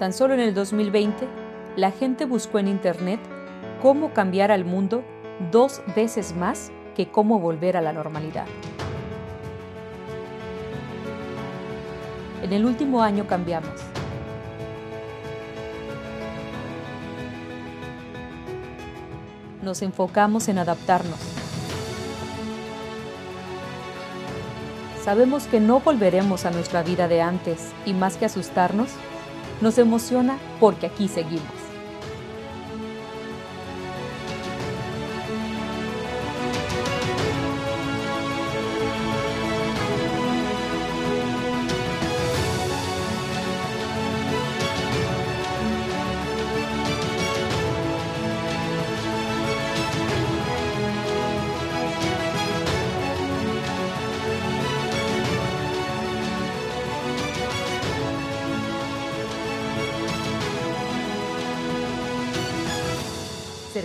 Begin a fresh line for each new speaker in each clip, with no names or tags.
Tan solo en el 2020, la gente buscó en Internet cómo cambiar al mundo dos veces más que cómo volver a la normalidad. En el último año cambiamos. Nos enfocamos en adaptarnos. Sabemos que no volveremos a nuestra vida de antes y más que asustarnos, nos emociona porque aquí seguimos.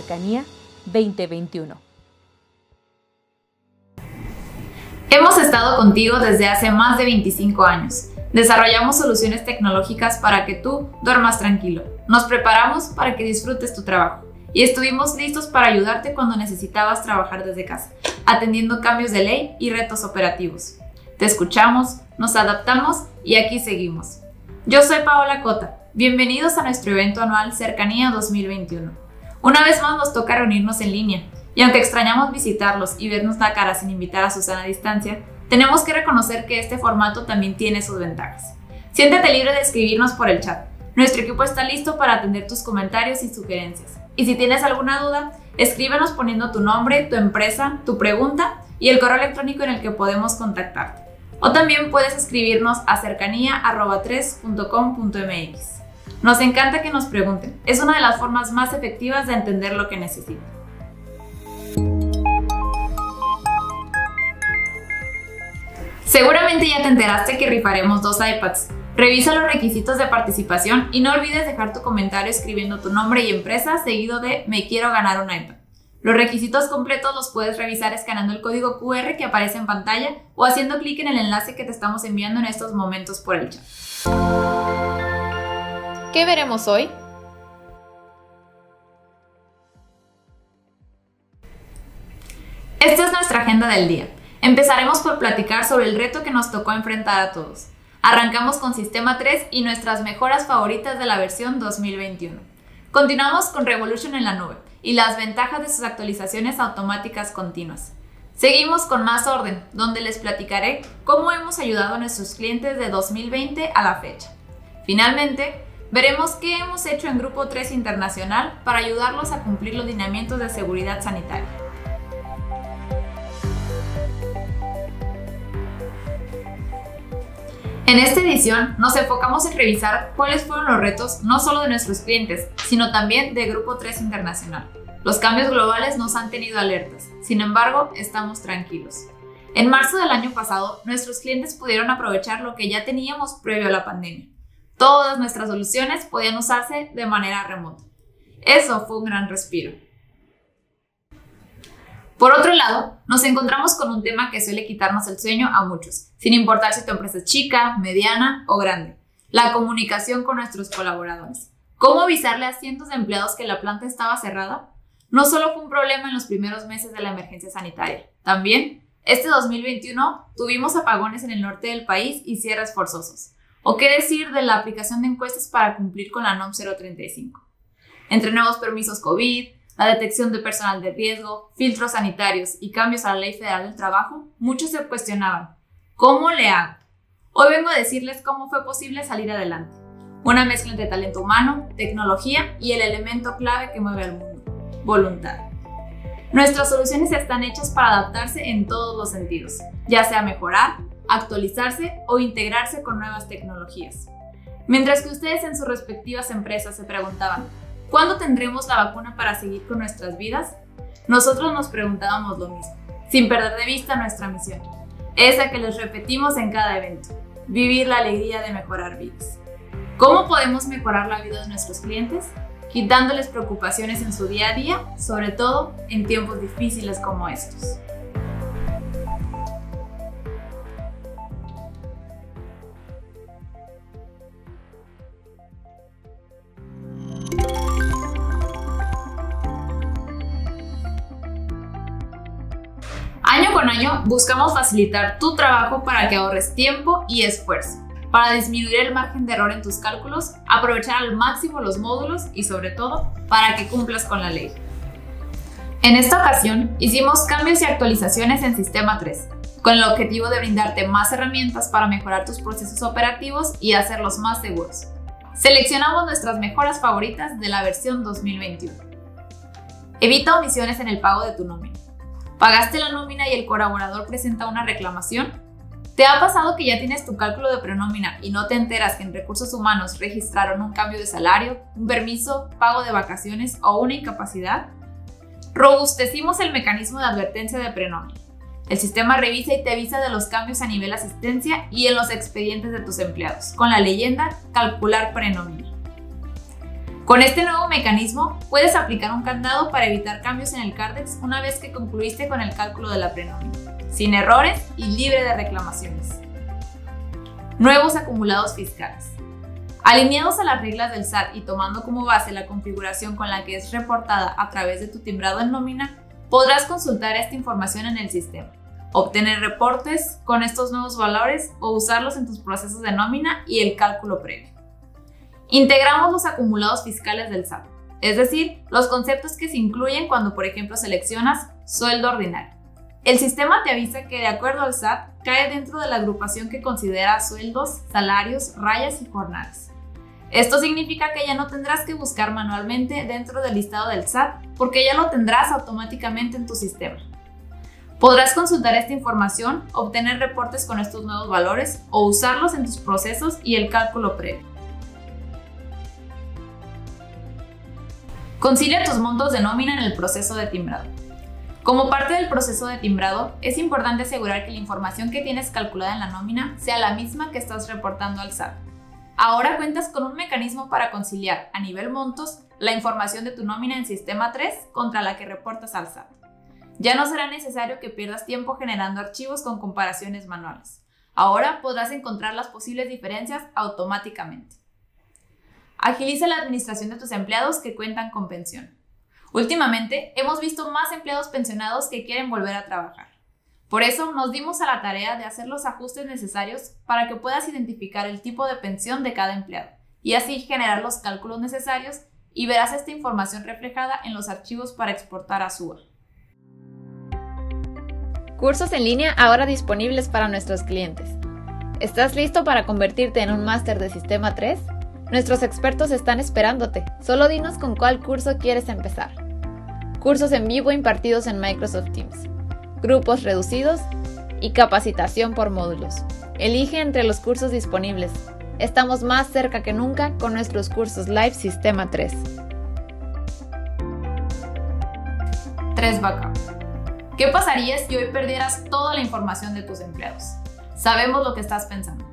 Cercanía 2021.
Hemos estado contigo desde hace más de 25 años. Desarrollamos soluciones tecnológicas para que tú duermas tranquilo. Nos preparamos para que disfrutes tu trabajo. Y estuvimos listos para ayudarte cuando necesitabas trabajar desde casa, atendiendo cambios de ley y retos operativos. Te escuchamos, nos adaptamos y aquí seguimos. Yo soy Paola Cota. Bienvenidos a nuestro evento anual Cercanía 2021 una vez más nos toca reunirnos en línea, y aunque extrañamos visitarlos y vernos la cara sin invitar a Susana a distancia, tenemos que reconocer que este formato también tiene sus ventajas. Siéntete libre de escribirnos por el chat. Nuestro equipo está listo para atender tus comentarios y sugerencias. Y si tienes alguna duda, escríbenos poniendo tu nombre, tu empresa, tu pregunta y el correo electrónico en el que podemos contactarte. O también puedes escribirnos a cercanía.3.com.mx. Nos encanta que nos pregunten. Es una de las formas más efectivas de entender lo que necesitan. Seguramente ya te enteraste que rifaremos dos iPads. Revisa los requisitos de participación y no olvides dejar tu comentario escribiendo tu nombre y empresa seguido de me quiero ganar un iPad. Los requisitos completos los puedes revisar escaneando el código QR que aparece en pantalla o haciendo clic en el enlace que te estamos enviando en estos momentos por el chat. ¿Qué veremos hoy? Esta es nuestra agenda del día. Empezaremos por platicar sobre el reto que nos tocó enfrentar a todos. Arrancamos con Sistema 3 y nuestras mejoras favoritas de la versión 2021. Continuamos con Revolution en la nube y las ventajas de sus actualizaciones automáticas continuas. Seguimos con más orden, donde les platicaré cómo hemos ayudado a nuestros clientes de 2020 a la fecha. Finalmente, Veremos qué hemos hecho en Grupo 3 Internacional para ayudarlos a cumplir los lineamientos de seguridad sanitaria. En esta edición nos enfocamos en revisar cuáles fueron los retos no solo de nuestros clientes, sino también de Grupo 3 Internacional. Los cambios globales nos han tenido alertas, sin embargo, estamos tranquilos. En marzo del año pasado, nuestros clientes pudieron aprovechar lo que ya teníamos previo a la pandemia Todas nuestras soluciones podían usarse de manera remota. Eso fue un gran respiro. Por otro lado, nos encontramos con un tema que suele quitarnos el sueño a muchos, sin importar si tu empresa es chica, mediana o grande. La comunicación con nuestros colaboradores. ¿Cómo avisarle a cientos de empleados que la planta estaba cerrada? No solo fue un problema en los primeros meses de la emergencia sanitaria, también este 2021 tuvimos apagones en el norte del país y cierres forzosos. ¿O qué decir de la aplicación de encuestas para cumplir con la NOM 035? Entre nuevos permisos COVID, la detección de personal de riesgo, filtros sanitarios y cambios a la Ley Federal del Trabajo, muchos se cuestionaban, ¿cómo le hago? Hoy vengo a decirles cómo fue posible salir adelante. Una mezcla entre talento humano, tecnología y el elemento clave que mueve al mundo, voluntad. Nuestras soluciones están hechas para adaptarse en todos los sentidos, ya sea mejorar, actualizarse o integrarse con nuevas tecnologías. Mientras que ustedes en sus respectivas empresas se preguntaban, ¿cuándo tendremos la vacuna para seguir con nuestras vidas? Nosotros nos preguntábamos lo mismo, sin perder de vista nuestra misión, esa que les repetimos en cada evento, vivir la alegría de mejorar vidas. ¿Cómo podemos mejorar la vida de nuestros clientes? Quitándoles preocupaciones en su día a día, sobre todo en tiempos difíciles como estos. Año con año buscamos facilitar tu trabajo para que ahorres tiempo y esfuerzo, para disminuir el margen de error en tus cálculos, aprovechar al máximo los módulos y sobre todo para que cumplas con la ley. En esta ocasión hicimos cambios y actualizaciones en Sistema 3, con el objetivo de brindarte más herramientas para mejorar tus procesos operativos y hacerlos más seguros. Seleccionamos nuestras mejoras favoritas de la versión 2021. Evita omisiones en el pago de tu nómina. ¿Pagaste la nómina y el colaborador presenta una reclamación? ¿Te ha pasado que ya tienes tu cálculo de prenómina y no te enteras que en recursos humanos registraron un cambio de salario, un permiso, pago de vacaciones o una incapacidad? Robustecimos el mecanismo de advertencia de prenómina. El sistema revisa y te avisa de los cambios a nivel asistencia y en los expedientes de tus empleados, con la leyenda calcular prenómina. Con este nuevo mecanismo, puedes aplicar un candado para evitar cambios en el CARDEX una vez que concluiste con el cálculo de la prenómina, sin errores y libre de reclamaciones. Nuevos acumulados fiscales. Alineados a las reglas del SAT y tomando como base la configuración con la que es reportada a través de tu timbrado en nómina, podrás consultar esta información en el sistema, obtener reportes con estos nuevos valores o usarlos en tus procesos de nómina y el cálculo previo. Integramos los acumulados fiscales del SAT, es decir, los conceptos que se incluyen cuando, por ejemplo, seleccionas sueldo ordinario. El sistema te avisa que de acuerdo al SAT cae dentro de la agrupación que considera sueldos, salarios, rayas y jornadas. Esto significa que ya no tendrás que buscar manualmente dentro del listado del SAT porque ya lo tendrás automáticamente en tu sistema. Podrás consultar esta información, obtener reportes con estos nuevos valores o usarlos en tus procesos y el cálculo previo. Concilia tus montos de nómina en el proceso de timbrado. Como parte del proceso de timbrado, es importante asegurar que la información que tienes calculada en la nómina sea la misma que estás reportando al SAT. Ahora cuentas con un mecanismo para conciliar a nivel montos la información de tu nómina en Sistema 3 contra la que reportas al SAT. Ya no será necesario que pierdas tiempo generando archivos con comparaciones manuales. Ahora podrás encontrar las posibles diferencias automáticamente. Agiliza la administración de tus empleados que cuentan con pensión. Últimamente hemos visto más empleados pensionados que quieren volver a trabajar. Por eso nos dimos a la tarea de hacer los ajustes necesarios para que puedas identificar el tipo de pensión de cada empleado y así generar los cálculos necesarios y verás esta información reflejada en los archivos para exportar a SUA.
Cursos en línea ahora disponibles para nuestros clientes. ¿Estás listo para convertirte en un máster de Sistema 3? Nuestros expertos están esperándote. Solo dinos con cuál curso quieres empezar. Cursos en vivo impartidos en Microsoft Teams. Grupos reducidos y capacitación por módulos. Elige entre los cursos disponibles. Estamos más cerca que nunca con nuestros cursos Live Sistema 3.
3 Backup. ¿Qué pasaría si hoy perdieras toda la información de tus empleados? Sabemos lo que estás pensando.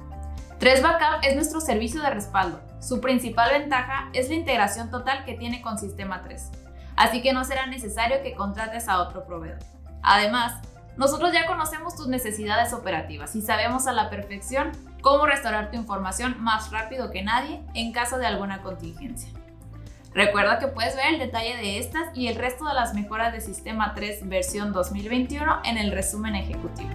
3 Backup es nuestro servicio de respaldo su principal ventaja es la integración total que tiene con Sistema 3, así que no será necesario que contrates a otro proveedor. Además, nosotros ya conocemos tus necesidades operativas y sabemos a la perfección cómo restaurar tu información más rápido que nadie en caso de alguna contingencia. Recuerda que puedes ver el detalle de estas y el resto de las mejoras de Sistema 3 versión 2021 en el resumen ejecutivo.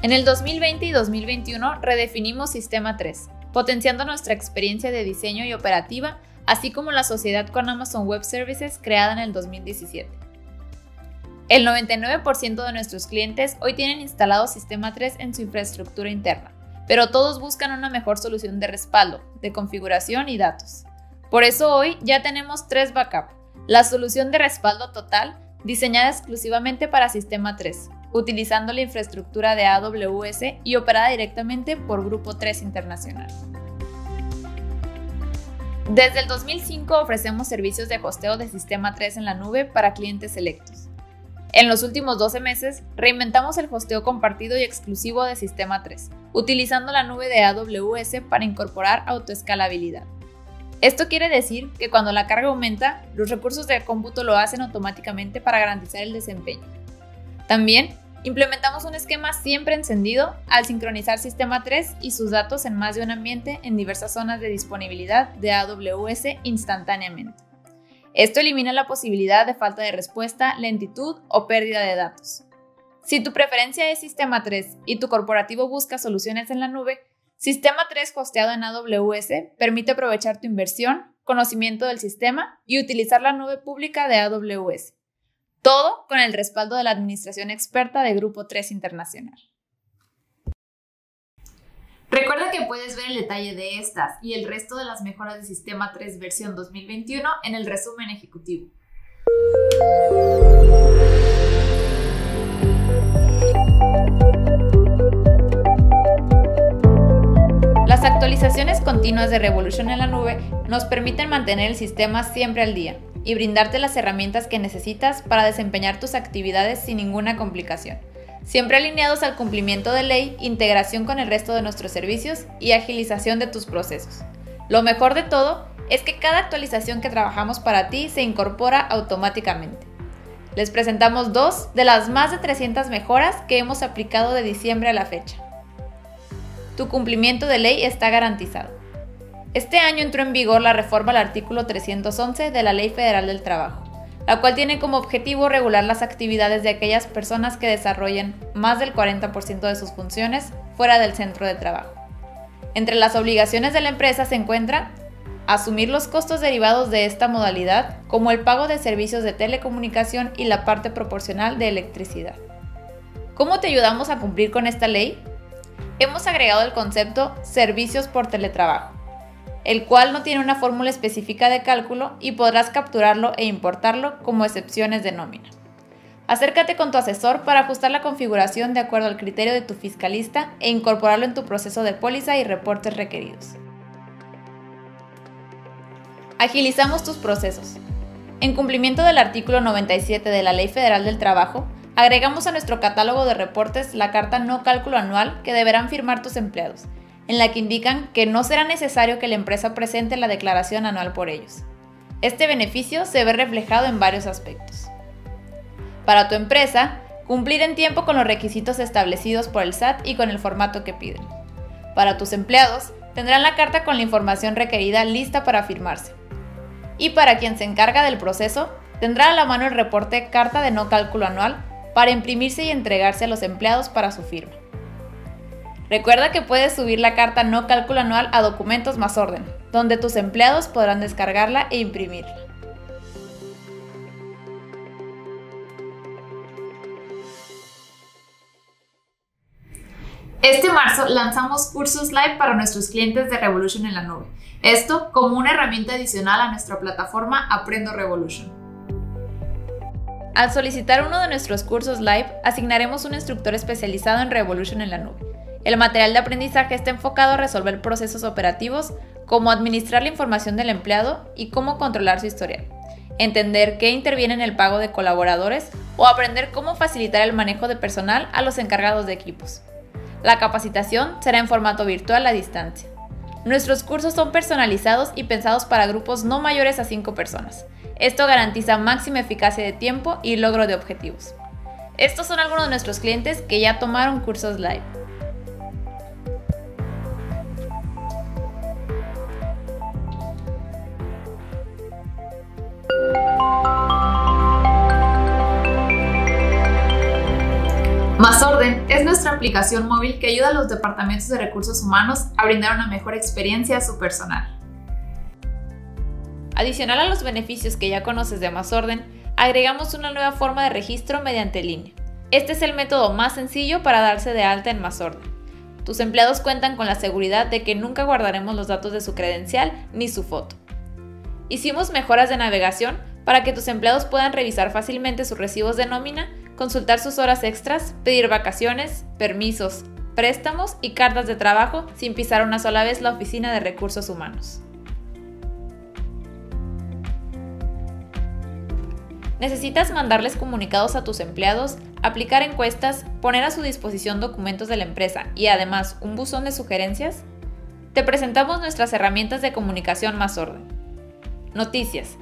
En el 2020 y 2021 redefinimos Sistema 3, potenciando nuestra experiencia de diseño y operativa, así como la sociedad con Amazon Web Services creada en el 2017. El 99% de nuestros clientes hoy tienen instalado Sistema 3 en su infraestructura interna, pero todos buscan una mejor solución de respaldo, de configuración y datos. Por eso hoy ya tenemos 3 Backup, la solución de respaldo total diseñada exclusivamente para Sistema 3, utilizando la infraestructura de AWS y operada directamente por Grupo 3 Internacional. Desde el 2005 ofrecemos servicios de hosteo de Sistema 3 en la nube para clientes selectos. En los últimos 12 meses, reinventamos el hosteo compartido y exclusivo de Sistema 3, utilizando la nube de AWS para incorporar autoescalabilidad. Esto quiere decir que cuando la carga aumenta, los recursos de cómputo lo hacen automáticamente para garantizar el desempeño. También implementamos un esquema siempre encendido al sincronizar Sistema 3 y sus datos en más de un ambiente en diversas zonas de disponibilidad de AWS instantáneamente.
Esto elimina la posibilidad de falta de respuesta, lentitud o pérdida de datos. Si tu preferencia es Sistema 3 y tu corporativo busca soluciones en la nube, Sistema 3 hosteado en AWS permite aprovechar tu inversión, conocimiento del sistema y utilizar la nube pública de AWS. Todo con el respaldo de la administración experta de Grupo 3 Internacional.
Recuerda que puedes ver el detalle de estas y el resto de las mejoras de Sistema 3 versión 2021 en el resumen ejecutivo.
Las actualizaciones continuas de Revolution en la nube nos permiten mantener el sistema siempre al día y brindarte las herramientas que necesitas para desempeñar tus actividades sin ninguna complicación, siempre alineados al cumplimiento de ley, integración con el resto de nuestros servicios y agilización de tus procesos. Lo mejor de todo es que cada actualización que trabajamos para ti se incorpora automáticamente. Les presentamos dos de las más de 300 mejoras que hemos aplicado de diciembre a la fecha tu cumplimiento de ley está garantizado. Este año entró en vigor la reforma al artículo 311 de la Ley Federal del Trabajo, la cual tiene como objetivo regular las actividades de aquellas personas que desarrollen más del 40% de sus funciones fuera del centro de trabajo. Entre las obligaciones de la empresa se encuentra asumir los costos derivados de esta modalidad, como el pago de servicios de telecomunicación y la parte proporcional de electricidad. ¿Cómo te ayudamos a cumplir con esta ley? hemos agregado el concepto servicios por teletrabajo, el cual no tiene una fórmula específica de cálculo y podrás capturarlo e importarlo como excepciones de nómina. Acércate con tu asesor para ajustar la configuración de acuerdo al criterio de tu fiscalista e incorporarlo en tu proceso de póliza y reportes requeridos. Agilizamos tus procesos. En cumplimiento del artículo 97 de la Ley Federal del Trabajo, Agregamos a nuestro catálogo de reportes la carta no cálculo anual que deberán firmar tus empleados, en la que indican que no será necesario que la empresa presente la declaración anual por ellos. Este beneficio se ve reflejado en varios aspectos. Para tu empresa, cumplir en tiempo con los requisitos establecidos por el SAT y con el formato que piden. Para tus empleados, tendrán la carta con la información requerida lista para firmarse. Y para quien se encarga del proceso, tendrá a la mano el reporte Carta de no cálculo anual para imprimirse y entregarse a los empleados para su firma. Recuerda que puedes subir la carta no cálculo anual a documentos más orden, donde tus empleados podrán descargarla e imprimirla.
Este marzo lanzamos cursos live para nuestros clientes de Revolution en la nube. Esto como una herramienta adicional a nuestra plataforma Aprendo Revolution.
Al solicitar uno de nuestros cursos live, asignaremos un instructor especializado en Revolution en la nube. El material de aprendizaje está enfocado a resolver procesos operativos como administrar la información del empleado y cómo controlar su historial, entender qué interviene en el pago de colaboradores o aprender cómo facilitar el manejo de personal a los encargados de equipos. La capacitación será en formato virtual a distancia. Nuestros cursos son personalizados y pensados para grupos no mayores a 5 personas esto garantiza máxima eficacia de tiempo y logro de objetivos. Estos son algunos de nuestros clientes que ya tomaron cursos live.
Más Orden es nuestra aplicación móvil que ayuda a los departamentos de recursos humanos a brindar una mejor experiencia a su personal.
Adicional a los beneficios que ya conoces de Más Orden, agregamos una nueva forma de registro mediante línea. Este es el método más sencillo para darse de alta en Más Orden. Tus empleados cuentan con la seguridad de que nunca guardaremos los datos de su credencial ni su foto. Hicimos mejoras de navegación para que tus empleados puedan revisar fácilmente sus recibos de nómina, consultar sus horas extras, pedir vacaciones, permisos, préstamos y cartas de trabajo sin pisar una sola vez la oficina de recursos humanos. ¿Necesitas mandarles comunicados a tus empleados, aplicar encuestas, poner a su disposición documentos de la empresa y además un buzón de sugerencias? Te presentamos nuestras herramientas de comunicación más orden. Noticias.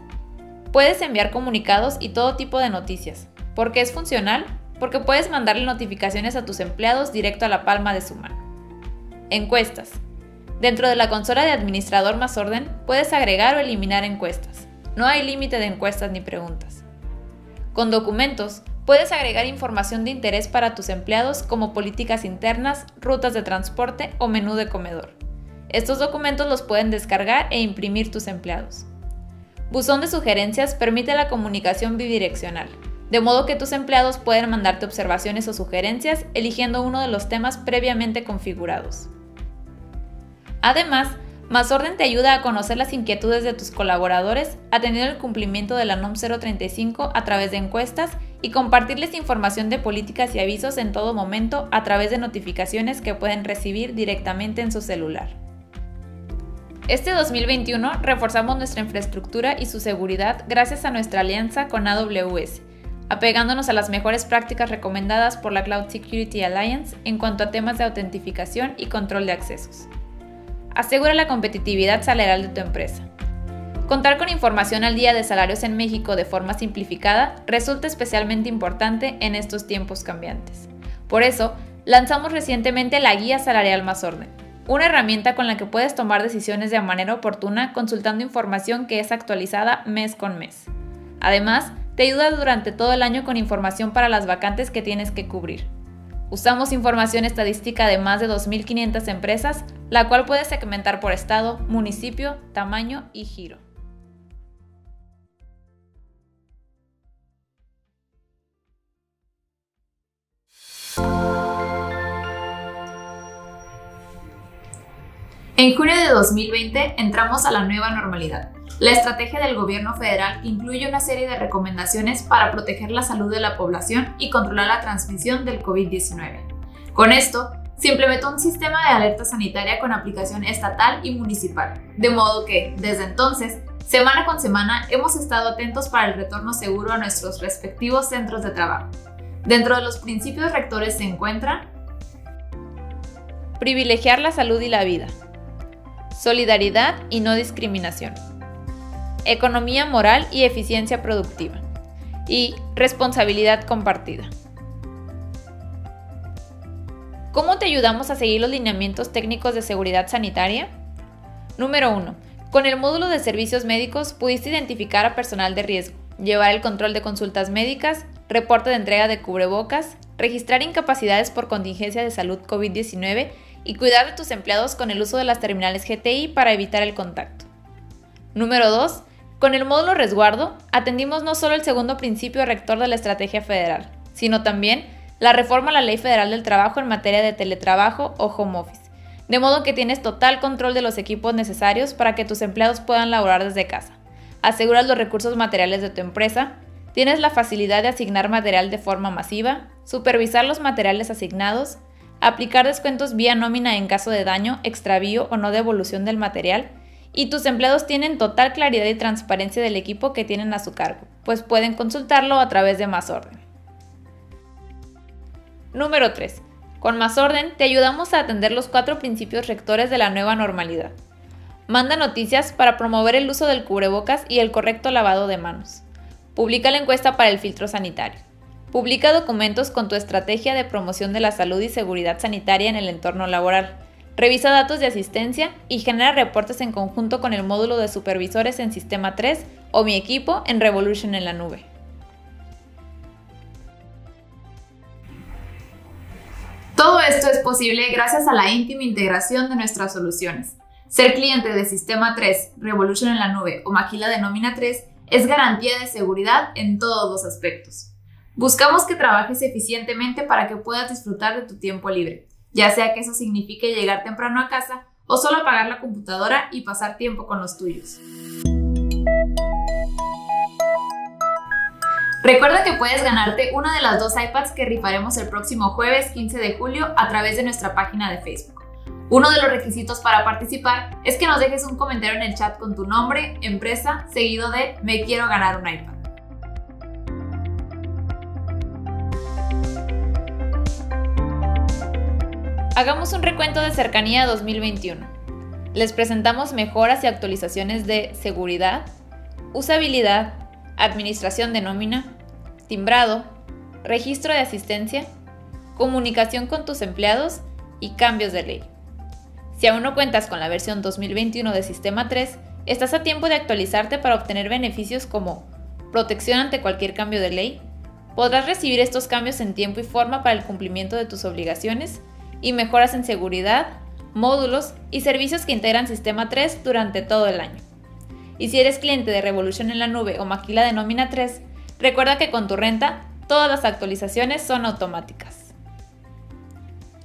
Puedes enviar comunicados y todo tipo de noticias. ¿Por qué es funcional? Porque puedes mandarle notificaciones a tus empleados directo a la palma de su mano. Encuestas. Dentro de la consola de administrador más orden puedes agregar o eliminar encuestas. No hay límite de encuestas ni preguntas. Con documentos, puedes agregar información de interés para tus empleados como políticas internas, rutas de transporte o menú de comedor. Estos documentos los pueden descargar e imprimir tus empleados. Buzón de sugerencias permite la comunicación bidireccional, de modo que tus empleados pueden mandarte observaciones o sugerencias eligiendo uno de los temas previamente configurados. Además, Más Orden te ayuda a conocer las inquietudes de tus colaboradores, atendiendo el cumplimiento de la NOM 035 a través de encuestas y compartirles información de políticas y avisos en todo momento a través de notificaciones que pueden recibir directamente en su celular. Este 2021 reforzamos nuestra infraestructura y su seguridad gracias a nuestra alianza con AWS, apegándonos a las mejores prácticas recomendadas por la Cloud Security Alliance en cuanto a temas de autentificación y control de accesos. Asegura la competitividad salarial de tu empresa. Contar con información al día de salarios en México de forma simplificada resulta especialmente importante en estos tiempos cambiantes. Por eso, lanzamos recientemente la Guía Salarial Más Orden, una herramienta con la que puedes tomar decisiones de manera oportuna consultando información que es actualizada mes con mes. Además, te ayuda durante todo el año con información para las vacantes que tienes que cubrir. Usamos información estadística de más de 2.500 empresas, la cual puedes segmentar por estado, municipio, tamaño y giro.
En junio de 2020 entramos a la nueva normalidad, la estrategia del gobierno federal incluye una serie de recomendaciones para proteger la salud de la población y controlar la transmisión del COVID-19. Con esto, se implementó un sistema de alerta sanitaria con aplicación estatal y municipal, de modo que, desde entonces, semana con semana hemos estado atentos para el retorno seguro a nuestros respectivos centros de trabajo. Dentro de los principios rectores se encuentran
Privilegiar la salud y la vida. Solidaridad y no discriminación. Economía moral y eficiencia productiva. Y responsabilidad compartida. ¿Cómo te ayudamos a seguir los lineamientos técnicos de seguridad sanitaria? Número 1. Con el módulo de servicios médicos pudiste identificar a personal de riesgo, llevar el control de consultas médicas, reporte de entrega de cubrebocas, registrar incapacidades por contingencia de salud COVID-19 y cuidar de tus empleados con el uso de las terminales GTI para evitar el contacto. Número 2. Con el módulo resguardo, atendimos no solo el segundo principio rector de la estrategia federal, sino también la reforma a la Ley Federal del Trabajo en materia de teletrabajo o home office, de modo que tienes total control de los equipos necesarios para que tus empleados puedan laborar desde casa. Aseguras los recursos materiales de tu empresa, tienes la facilidad de asignar material de forma masiva, supervisar los materiales asignados, aplicar descuentos vía nómina en caso de daño, extravío o no devolución del material, y tus empleados tienen total claridad y transparencia del equipo que tienen a su cargo, pues pueden consultarlo a través de Más Orden. Número 3. Con Más Orden te ayudamos a atender los cuatro principios rectores de la nueva normalidad. Manda noticias para promover el uso del cubrebocas y el correcto lavado de manos. Publica la encuesta para el filtro sanitario. Publica documentos con tu estrategia de promoción de la salud y seguridad sanitaria en el entorno laboral. Revisa datos de asistencia y genera reportes en conjunto con el módulo de supervisores en Sistema 3 o mi equipo en Revolution en la nube.
Todo esto es posible gracias a la íntima integración de nuestras soluciones. Ser cliente de Sistema 3, Revolution en la nube o Maquila de Nómina 3 es garantía de seguridad en todos los aspectos. Buscamos que trabajes eficientemente para que puedas disfrutar de tu tiempo libre, ya sea que eso signifique llegar temprano a casa o solo apagar la computadora y pasar tiempo con los tuyos. Recuerda que puedes ganarte una de las dos iPads que rifaremos el próximo jueves 15 de julio a través de nuestra página de Facebook. Uno de los requisitos para participar es que nos dejes un comentario en el chat con tu nombre, empresa, seguido de me quiero ganar un iPad.
Hagamos un recuento de cercanía 2021. Les presentamos mejoras y actualizaciones de seguridad, usabilidad, administración de nómina, timbrado, registro de asistencia, comunicación con tus empleados y cambios de ley. Si aún no cuentas con la versión 2021 de Sistema 3, estás a tiempo de actualizarte para obtener beneficios como protección ante cualquier cambio de ley, podrás recibir estos cambios en tiempo y forma para el cumplimiento de tus obligaciones y mejoras en seguridad, módulos y servicios que integran Sistema 3 durante todo el año. Y si eres cliente de Revolution en la nube o Maquila de nómina 3, recuerda que con tu renta todas las actualizaciones son automáticas.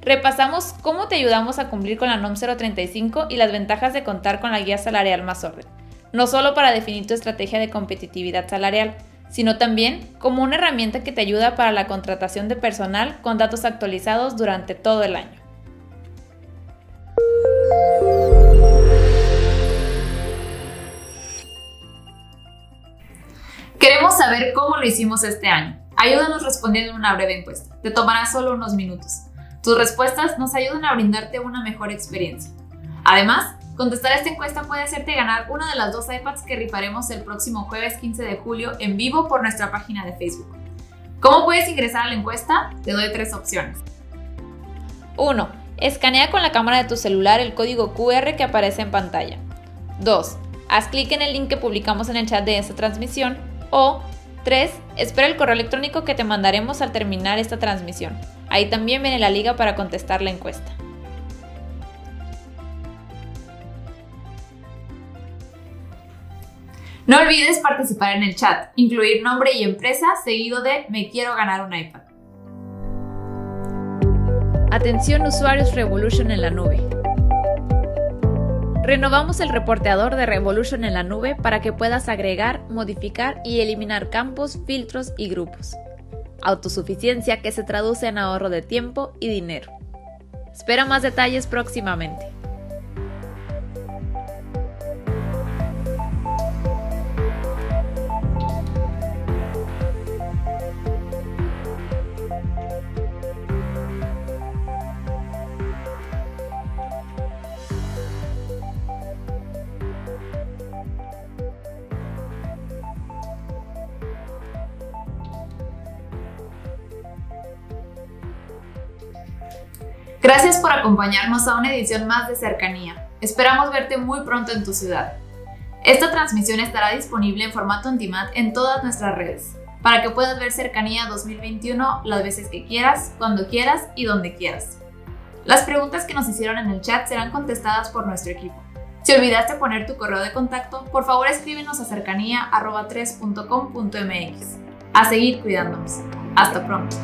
Repasamos cómo te ayudamos a cumplir con la NOM 035 y las ventajas de contar con la guía salarial más orden, no solo para definir tu estrategia de competitividad salarial, sino también como una herramienta que te ayuda para la contratación de personal con datos actualizados durante todo el año.
Queremos saber cómo lo hicimos este año. Ayúdanos respondiendo una breve encuesta. Te tomará solo unos minutos. Tus respuestas nos ayudan a brindarte una mejor experiencia. Además, contestar esta encuesta puede hacerte ganar uno de las dos iPads que rifaremos el próximo jueves 15 de julio en vivo por nuestra página de Facebook. ¿Cómo puedes ingresar a la encuesta? Te doy tres opciones.
1. Escanea con la cámara de tu celular el código QR que aparece en pantalla. 2. Haz clic en el link que publicamos en el chat de esta transmisión. O 3. Espera el correo electrónico que te mandaremos al terminar esta transmisión. Ahí también viene la liga para contestar la encuesta.
No olvides participar en el chat, incluir nombre y empresa seguido de me quiero ganar un iPad.
Atención usuarios Revolution en la nube. Renovamos el reporteador de Revolution en la nube para que puedas agregar, modificar y eliminar campos, filtros y grupos autosuficiencia que se traduce en ahorro de tiempo y dinero. Espera más detalles próximamente.
Gracias por acompañarnos a una edición más de Cercanía. Esperamos verte muy pronto en tu ciudad. Esta transmisión estará disponible en formato on demand en todas nuestras redes, para que puedas ver Cercanía 2021 las veces que quieras, cuando quieras y donde quieras. Las preguntas que nos hicieron en el chat serán contestadas por nuestro equipo. Si olvidaste poner tu correo de contacto, por favor escríbenos a cercanía.3.com.mx. A seguir cuidándonos. Hasta pronto.